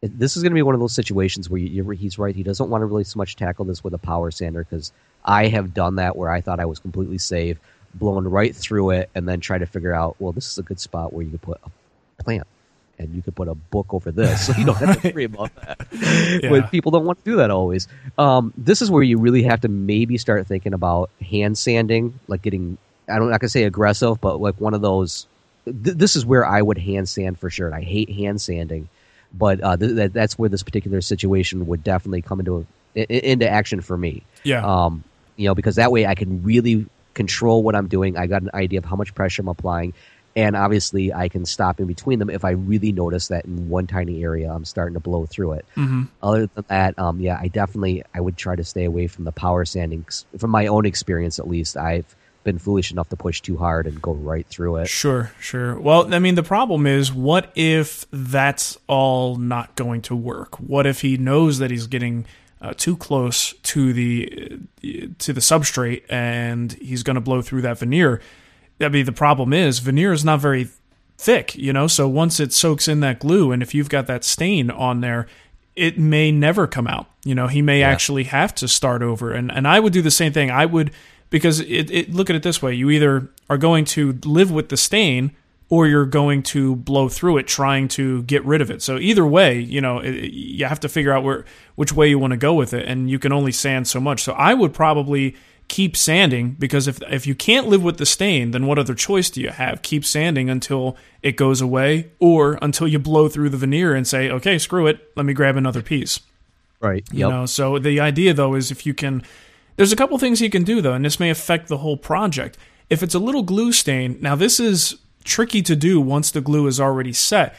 this is going to be one of those situations where you, he's right. He doesn't want to really so much tackle this with a power sander because I have done that where I thought I was completely safe, blown right through it, and then try to figure out, well, this is a good spot where you could put a plant and you could put a book over this, so you don't have to worry about that. yeah. But people don't want to do that always. Um, this is where you really have to maybe start thinking about hand sanding, like getting. I don't not gonna say aggressive, but like one of those. Th- this is where I would hand sand for sure. And I hate hand sanding, but uh, th- that's where this particular situation would definitely come into a, into action for me. Yeah. Um, you know, because that way I can really control what I'm doing. I got an idea of how much pressure I'm applying, and obviously I can stop in between them if I really notice that in one tiny area I'm starting to blow through it. Mm-hmm. Other than that, um, yeah, I definitely I would try to stay away from the power sanding. From my own experience, at least, I've been foolish enough to push too hard and go right through it. Sure, sure. Well, I mean, the problem is, what if that's all not going to work? What if he knows that he's getting uh, too close to the uh, to the substrate and he's going to blow through that veneer? I mean, the problem is veneer is not very thick, you know. So once it soaks in that glue, and if you've got that stain on there, it may never come out. You know, he may yeah. actually have to start over. And and I would do the same thing. I would because it, it look at it this way: you either are going to live with the stain, or you're going to blow through it trying to get rid of it. So either way, you know, it, you have to figure out where which way you want to go with it, and you can only sand so much. So I would probably keep sanding because if if you can't live with the stain, then what other choice do you have? Keep sanding until it goes away, or until you blow through the veneer and say, okay, screw it, let me grab another piece. Right. You know. So the idea though is if you can, there's a couple things you can do though, and this may affect the whole project. If it's a little glue stain, now this is tricky to do once the glue is already set.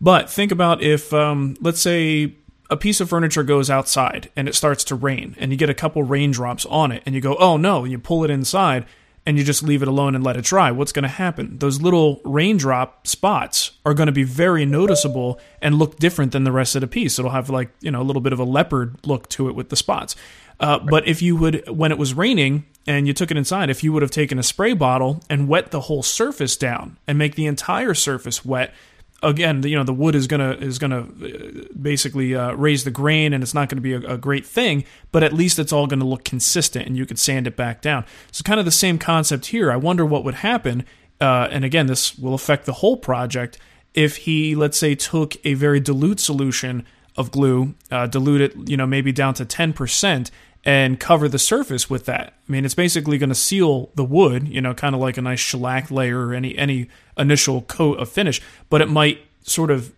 But think about if, um, let's say, a piece of furniture goes outside and it starts to rain and you get a couple raindrops on it and you go, oh no, and you pull it inside and you just leave it alone and let it dry, what's going to happen? Those little raindrop spots are going to be very noticeable and look different than the rest of the piece. It'll have like, you know, a little bit of a leopard look to it with the spots. Uh, But if you would, when it was raining and you took it inside, if you would have taken a spray bottle and wet the whole surface down and make the entire surface wet, again, you know, the wood is gonna is gonna uh, basically uh, raise the grain, and it's not to be a, a, great thing. But at least it's all to look consistent, and you could sand it back down. So, kind of the same concept here. I wonder what would happen, uh, and again, this will affect the whole project if he, let's say, took a very dilute solution of glue, uh, dilute it, you know, maybe down to ten percent, and cover the surface with that. I mean, it's basically going to seal the wood, you know, kind of like a nice shellac layer or any any initial coat of finish, but it might sort of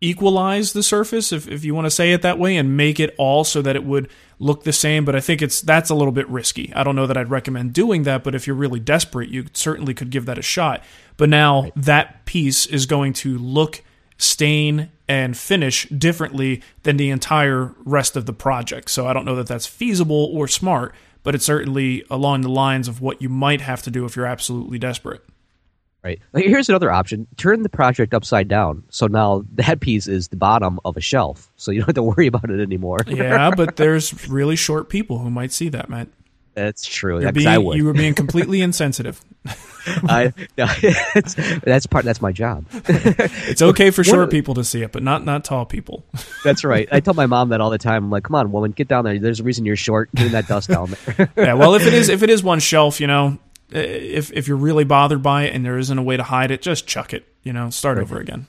equalize the surface if, if you want to say it that way and make it all so that it would look the same but i think it's that's a little bit risky. I don't know that i'd recommend doing that but if you're really desperate you certainly could give that a shot. But now that piece is going to look stain and finish differently than the entire rest of the project. So I don't know that that's feasible or smart, but it's certainly along the lines of what you might have to do if you're absolutely desperate. Right. Here's another option. Turn the project upside down. So now that piece is the bottom of a shelf. So you don't have to worry about it anymore. yeah, but there's really short people who might see that, Matt. That's true. Being, I would. You were being completely insensitive. I, no, that's part. That's my job. it's okay for short people to see it, but not not tall people. That's right. I tell my mom that all the time. I'm like, "Come on, woman, get down there. There's a reason you're short. Getting that dust down there." yeah. Well, if it is if it is one shelf, you know, eh, if if you're really bothered by it and there isn't a way to hide it, just chuck it. You know, start right. over again.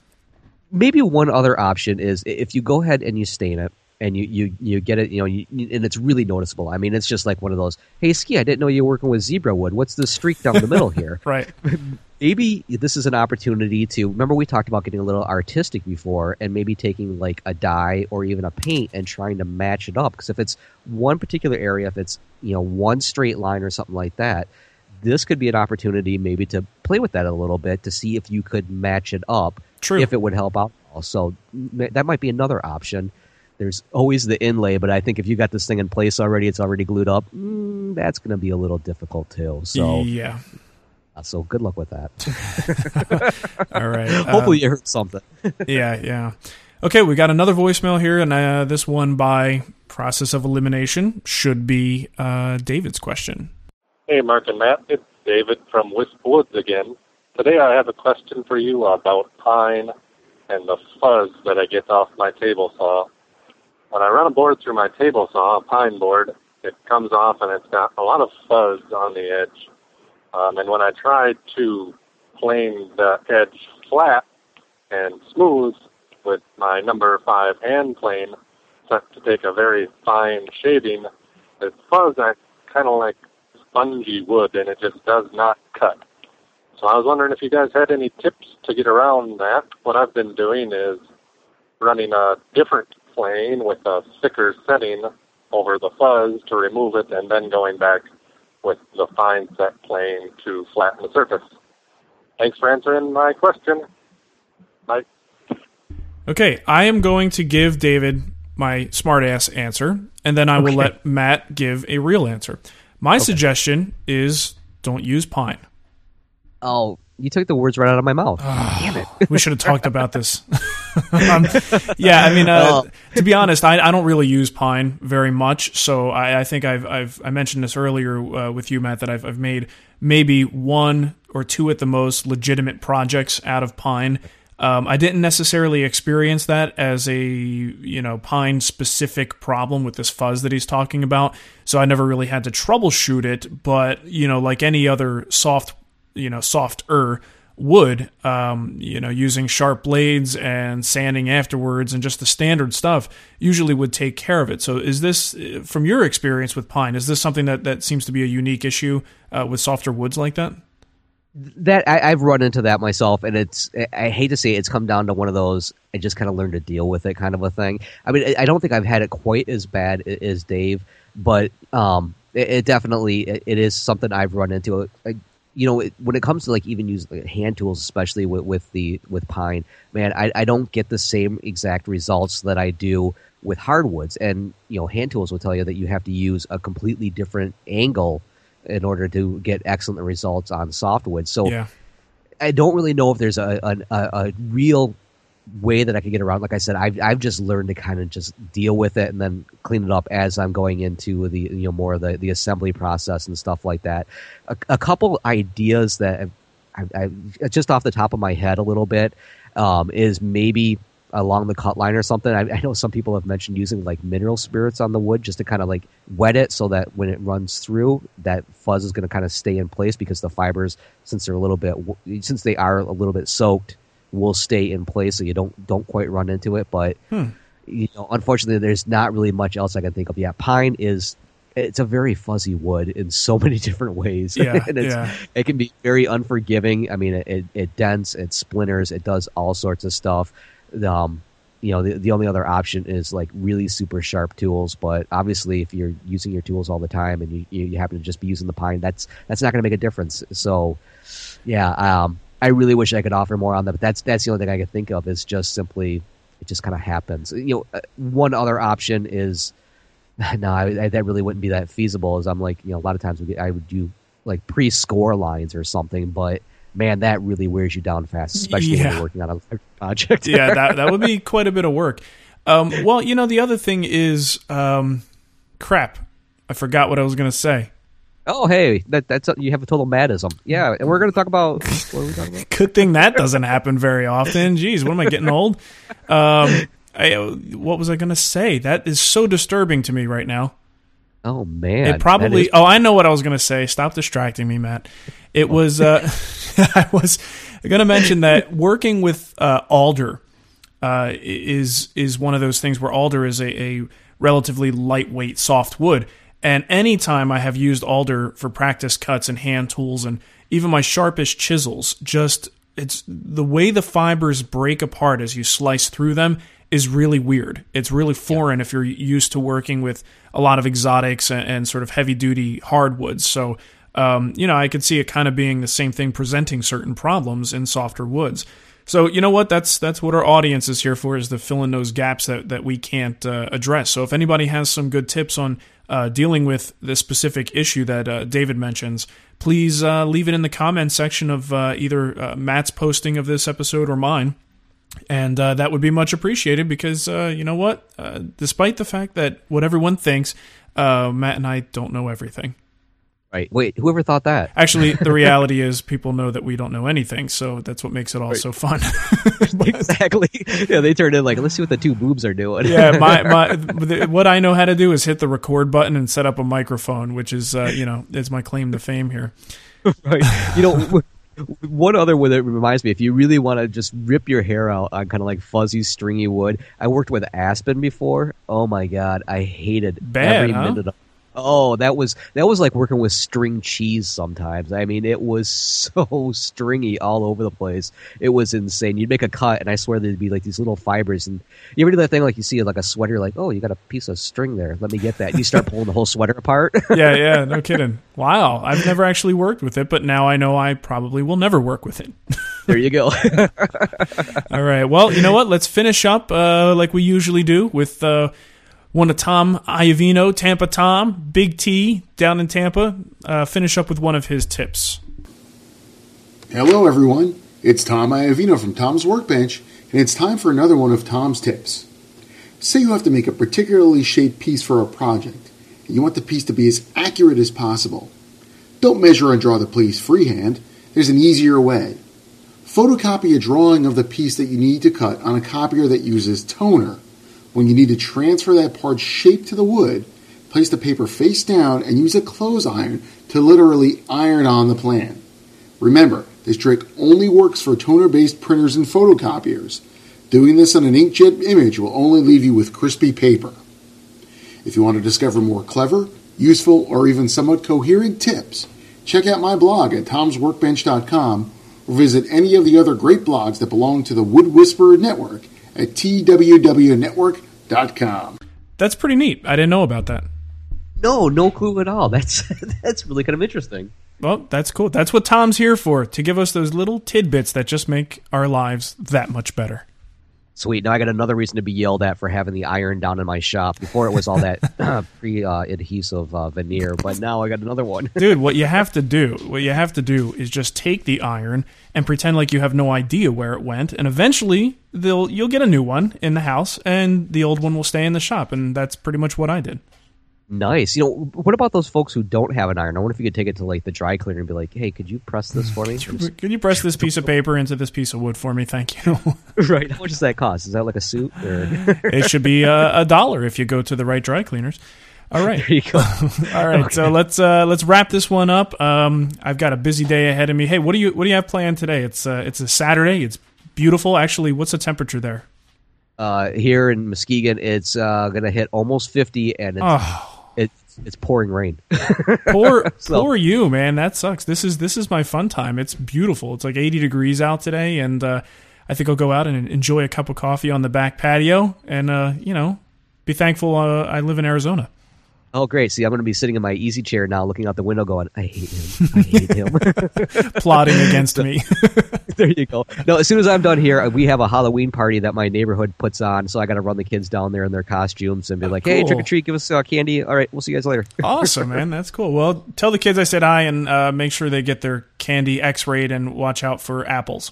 Maybe one other option is if you go ahead and you stain it and you you you get it, you know, you, and it's really noticeable. I mean, it's just like one of those. Hey, ski, I didn't know you were working with zebra wood. What's the streak down the middle here? right. Maybe this is an opportunity to remember we talked about getting a little artistic before, and maybe taking like a dye or even a paint and trying to match it up. Because if it's one particular area, if it's you know one straight line or something like that, this could be an opportunity maybe to play with that a little bit to see if you could match it up. True. If it would help out. So that might be another option. There's always the inlay, but I think if you got this thing in place already, it's already glued up. Mm, that's going to be a little difficult too. So yeah. Uh, so good luck with that. All right. Hopefully um, you heard something. yeah, yeah. Okay, we got another voicemail here, and uh, this one by process of elimination should be uh, David's question. Hey, Marc and Matt, it's David from Wisp Woods again. Today I have a question for you about pine and the fuzz that I get off my table saw when I run a board through my table saw, a pine board, it comes off and it's got a lot of fuzz on the edge. Um, and when I try to plane the edge flat and smooth with my number five hand plane set to take a very fine shaving, the fuzz is kind of like spongy wood and it just does not cut. So I was wondering if you guys had any tips to get around that. What I've been doing is running a different plane with a thicker setting over the fuzz to remove it, and then going back with the fine set plane to flatten the surface. Thanks for answering my question. Bye. Okay, I am going to give David my smartass answer, and then I will let Matt give a real answer. My okay. suggestion is don't use pine. Oh, you took the words right out of my mouth. Oh, Damn it. we should have talked about this. um, yeah, I mean, uh, to be honest, I, I, don't really use pine very much. So I, I think I've, I've, i mentioned this earlier uh, with you, Matt, that I've, I've made maybe one or two at the most legitimate projects out of pine. Um, I didn't necessarily experience that as a you know pine specific problem with this fuzz that he's talking about, so I never really had to troubleshoot it. But you know, like any other soft you know softer wood um, you know using sharp blades and sanding afterwards and just the standard stuff usually would take care of it. So is this from your experience with pine is this something that, that seems to be a unique issue uh, with softer woods like that? That I, have run into that myself, and it's I hate to say it, it's come down to one of those I just kind of learned to deal with it kind of a thing. I mean, I don't think I've had it quite as bad as Dave, but um, it, it definitely it is something I've run into you know, when it comes to like even use like hand tools, especially with, with the with pine, man, I, I don't get the same exact results that I do with hardwoods. And you know, hand tools will tell you that you have to use a completely different angle in order to get excellent results on softwood. So yeah. I don't really know if there's a, a, a real way that I could get around. Like I said, I've I've just learned to kind of just deal with it and then clean it up as I'm going into the you know more of the, the assembly process and stuff like that. A, a couple ideas that I, I, just off the top of my head a little bit um, is maybe along the cut line or something. I, I, know some people have mentioned using like mineral spirits on the wood just to kind of like wet it so that when it runs through, that fuzz is going to kind of stay in place because the fibers, since they're a little bit, since they are a little bit soaked, will stay in place so you don't don't quite run into it. But hmm. you know, unfortunately, there's not really much else I can think of. Yeah, pine is it's a very fuzzy wood in so many different ways. Yeah, and yeah. it can be very unforgiving. I mean, it, it, it dents, it splinters, it does all sorts of stuff. Um, you know, the, the only other option is like really super sharp tools. But obviously, if you're using your tools all the time and you, you, you happen to just be using the pine, that's that's not going to make a difference. So, yeah, um, I really wish I could offer more on that, but that's that's the only thing I could think of is just simply it just kind of happens. You know, uh, one other option is no, I, I, that really wouldn't be that feasible. Is I'm like, you know, a lot of times we get, I would do like pre-score lines or something, but man, that really wears you down fast, especially yeah. when you're working on a project. yeah, that that would be quite a bit of work. Um, well, you know, the other thing is, um, crap. I forgot what I was going to say. Oh, hey, that, that's a, you have a total madism. Yeah, and we're going to talk about. What are we talking about? Good thing that doesn't happen very often. Jeez, what am I getting old? Um, I, what was I going to say? That is so disturbing to me right now. Oh man, it probably. Is- oh, I know what I was going to say. Stop distracting me, Matt. It was. Uh, I was going to mention that working with uh, alder uh, is is one of those things where alder is a, a relatively lightweight, soft wood and anytime I have used alder for practice cuts and hand tools and even my sharpest chisels, just it's the way the fibers break apart as you slice through them is really weird. It's really foreign yeah. if you're used to working with a lot of exotics and, and sort of heavy duty hardwoods. So, um, you know, I could see it kind of being the same thing presenting certain problems in softer woods. So you know what? That's that's what our audience is here for: is to fill in those gaps that that we can't uh, address. So if anybody has some good tips on uh, dealing with the specific issue that uh, David mentions, please uh, leave it in the comment section of uh, either uh, Matt's posting of this episode or mine. And uh, that would be much appreciated because you know what? despite the fact that what everyone thinks, Matt and I don't know everything. Right. Wait, whoever thought that? Actually, the reality is people know that we don't know anything, so that's what makes it all right. so fun. exactly. Yeah, they turned in like, let's see what the two boobs are doing. yeah, my, my what I know how to do is hit the record button and set up a microphone, which is uh, you know, is my claim to fame here. right. You know, one other one that reminds me, if you really want to just rip your hair out on kind of like fuzzy, stringy wood, I worked with aspen before. Oh my god, I hated Bad, every huh? minute of Oh, that was that was like working with string cheese sometimes. I mean, it was so stringy all over the place. It was insane. You'd make a cut, and I swear there'd be like these little fibers. And you ever do that thing like you see like a sweater, like oh, you got a piece of string there. Let me get that. And you start pulling the whole sweater apart. yeah, yeah, no kidding. Wow, I've never actually worked with it, but now I know I probably will never work with it. there you go. all right. Well, you know what? Let's finish up uh, like we usually do with. Uh, one of Tom Iovino, Tampa Tom, Big T down in Tampa. Uh, finish up with one of his tips. Hello, everyone. It's Tom Iovino from Tom's Workbench, and it's time for another one of Tom's tips. Say you have to make a particularly shaped piece for a project, and you want the piece to be as accurate as possible. Don't measure and draw the piece freehand. There's an easier way. Photocopy a drawing of the piece that you need to cut on a copier that uses toner when you need to transfer that part's shape to the wood, place the paper face down and use a clothes iron to literally iron on the plan. Remember, this trick only works for toner based printers and photocopiers. Doing this on an inkjet image will only leave you with crispy paper. If you want to discover more clever, useful, or even somewhat coherent tips, check out my blog at tomsworkbench.com or visit any of the other great blogs that belong to the Wood Whisperer Network at twwnetwork.com. That's pretty neat. I didn't know about that. No, no clue at all. That's that's really kind of interesting. Well, that's cool. That's what Tom's here for, to give us those little tidbits that just make our lives that much better. Sweet. Now I got another reason to be yelled at for having the iron down in my shop. Before it was all that pre uh, adhesive uh, veneer, but now I got another one. Dude, what you have to do, what you have to do is just take the iron and pretend like you have no idea where it went, and eventually they'll you'll get a new one in the house, and the old one will stay in the shop, and that's pretty much what I did. Nice. You know, what about those folks who don't have an iron? I wonder if you could take it to like the dry cleaner and be like, "Hey, could you press this for me? Can you press this piece of paper into this piece of wood for me? Thank you." right. How much does that cost? Is that like a suit? Or? it should be a, a, dollar if you go to the right dry cleaners. All right. There you go. All right. Okay. So let's uh, let's wrap this one up. Um, I've got a busy day ahead of me. Hey, what do you what do you have planned today? It's uh, it's a Saturday. It's beautiful. Actually, what's the temperature there? Uh, here in Muskegon, it's uh, going to hit almost fifty, and it's. Oh it's pouring rain. poor, so. poor you, man. That sucks. This is this is my fun time. It's beautiful. It's like 80 degrees out today, and uh, I think I'll go out and enjoy a cup of coffee on the back patio, and uh, you know, be thankful uh, I live in Arizona. Oh, great. See, I'm going to be sitting in my easy chair now looking out the window going, I hate him. I hate him. Plotting against me. there you go. No, as soon as I'm done here, we have a Halloween party that my neighborhood puts on. So I got to run the kids down there in their costumes and be like, hey, trick or treat, give us uh, candy. All right, we'll see you guys later. awesome, man. That's cool. Well, tell the kids I said hi and uh, make sure they get their candy x rayed and watch out for apples.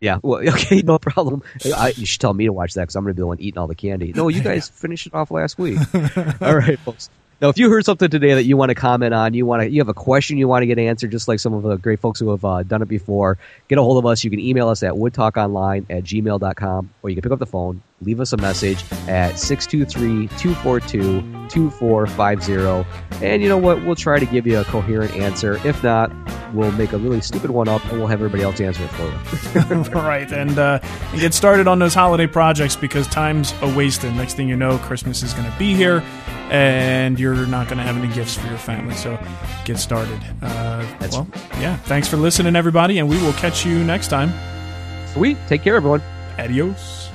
Yeah, well, okay, no problem. I, you should tell me to watch that because I'm going to be the one eating all the candy. No, you guys finished it off last week. all right, folks. Now, if you heard something today that you want to comment on, you want to, you have a question you want to get answered, just like some of the great folks who have uh, done it before, get a hold of us. You can email us at woodtalkonline at gmail.com, or you can pick up the phone, leave us a message at 623-242-2450. And you know what? We'll try to give you a coherent answer. If not, we'll make a really stupid one up and we'll have everybody else answer it for you. right. And, uh, and get started on those holiday projects because time's a wasted. Next thing you know, Christmas is going to be here and you're not going to have any gifts for your family. So get started. Uh, well, yeah. Thanks for listening, everybody, and we will catch you next time. Sweet. Take care, everyone. Adios.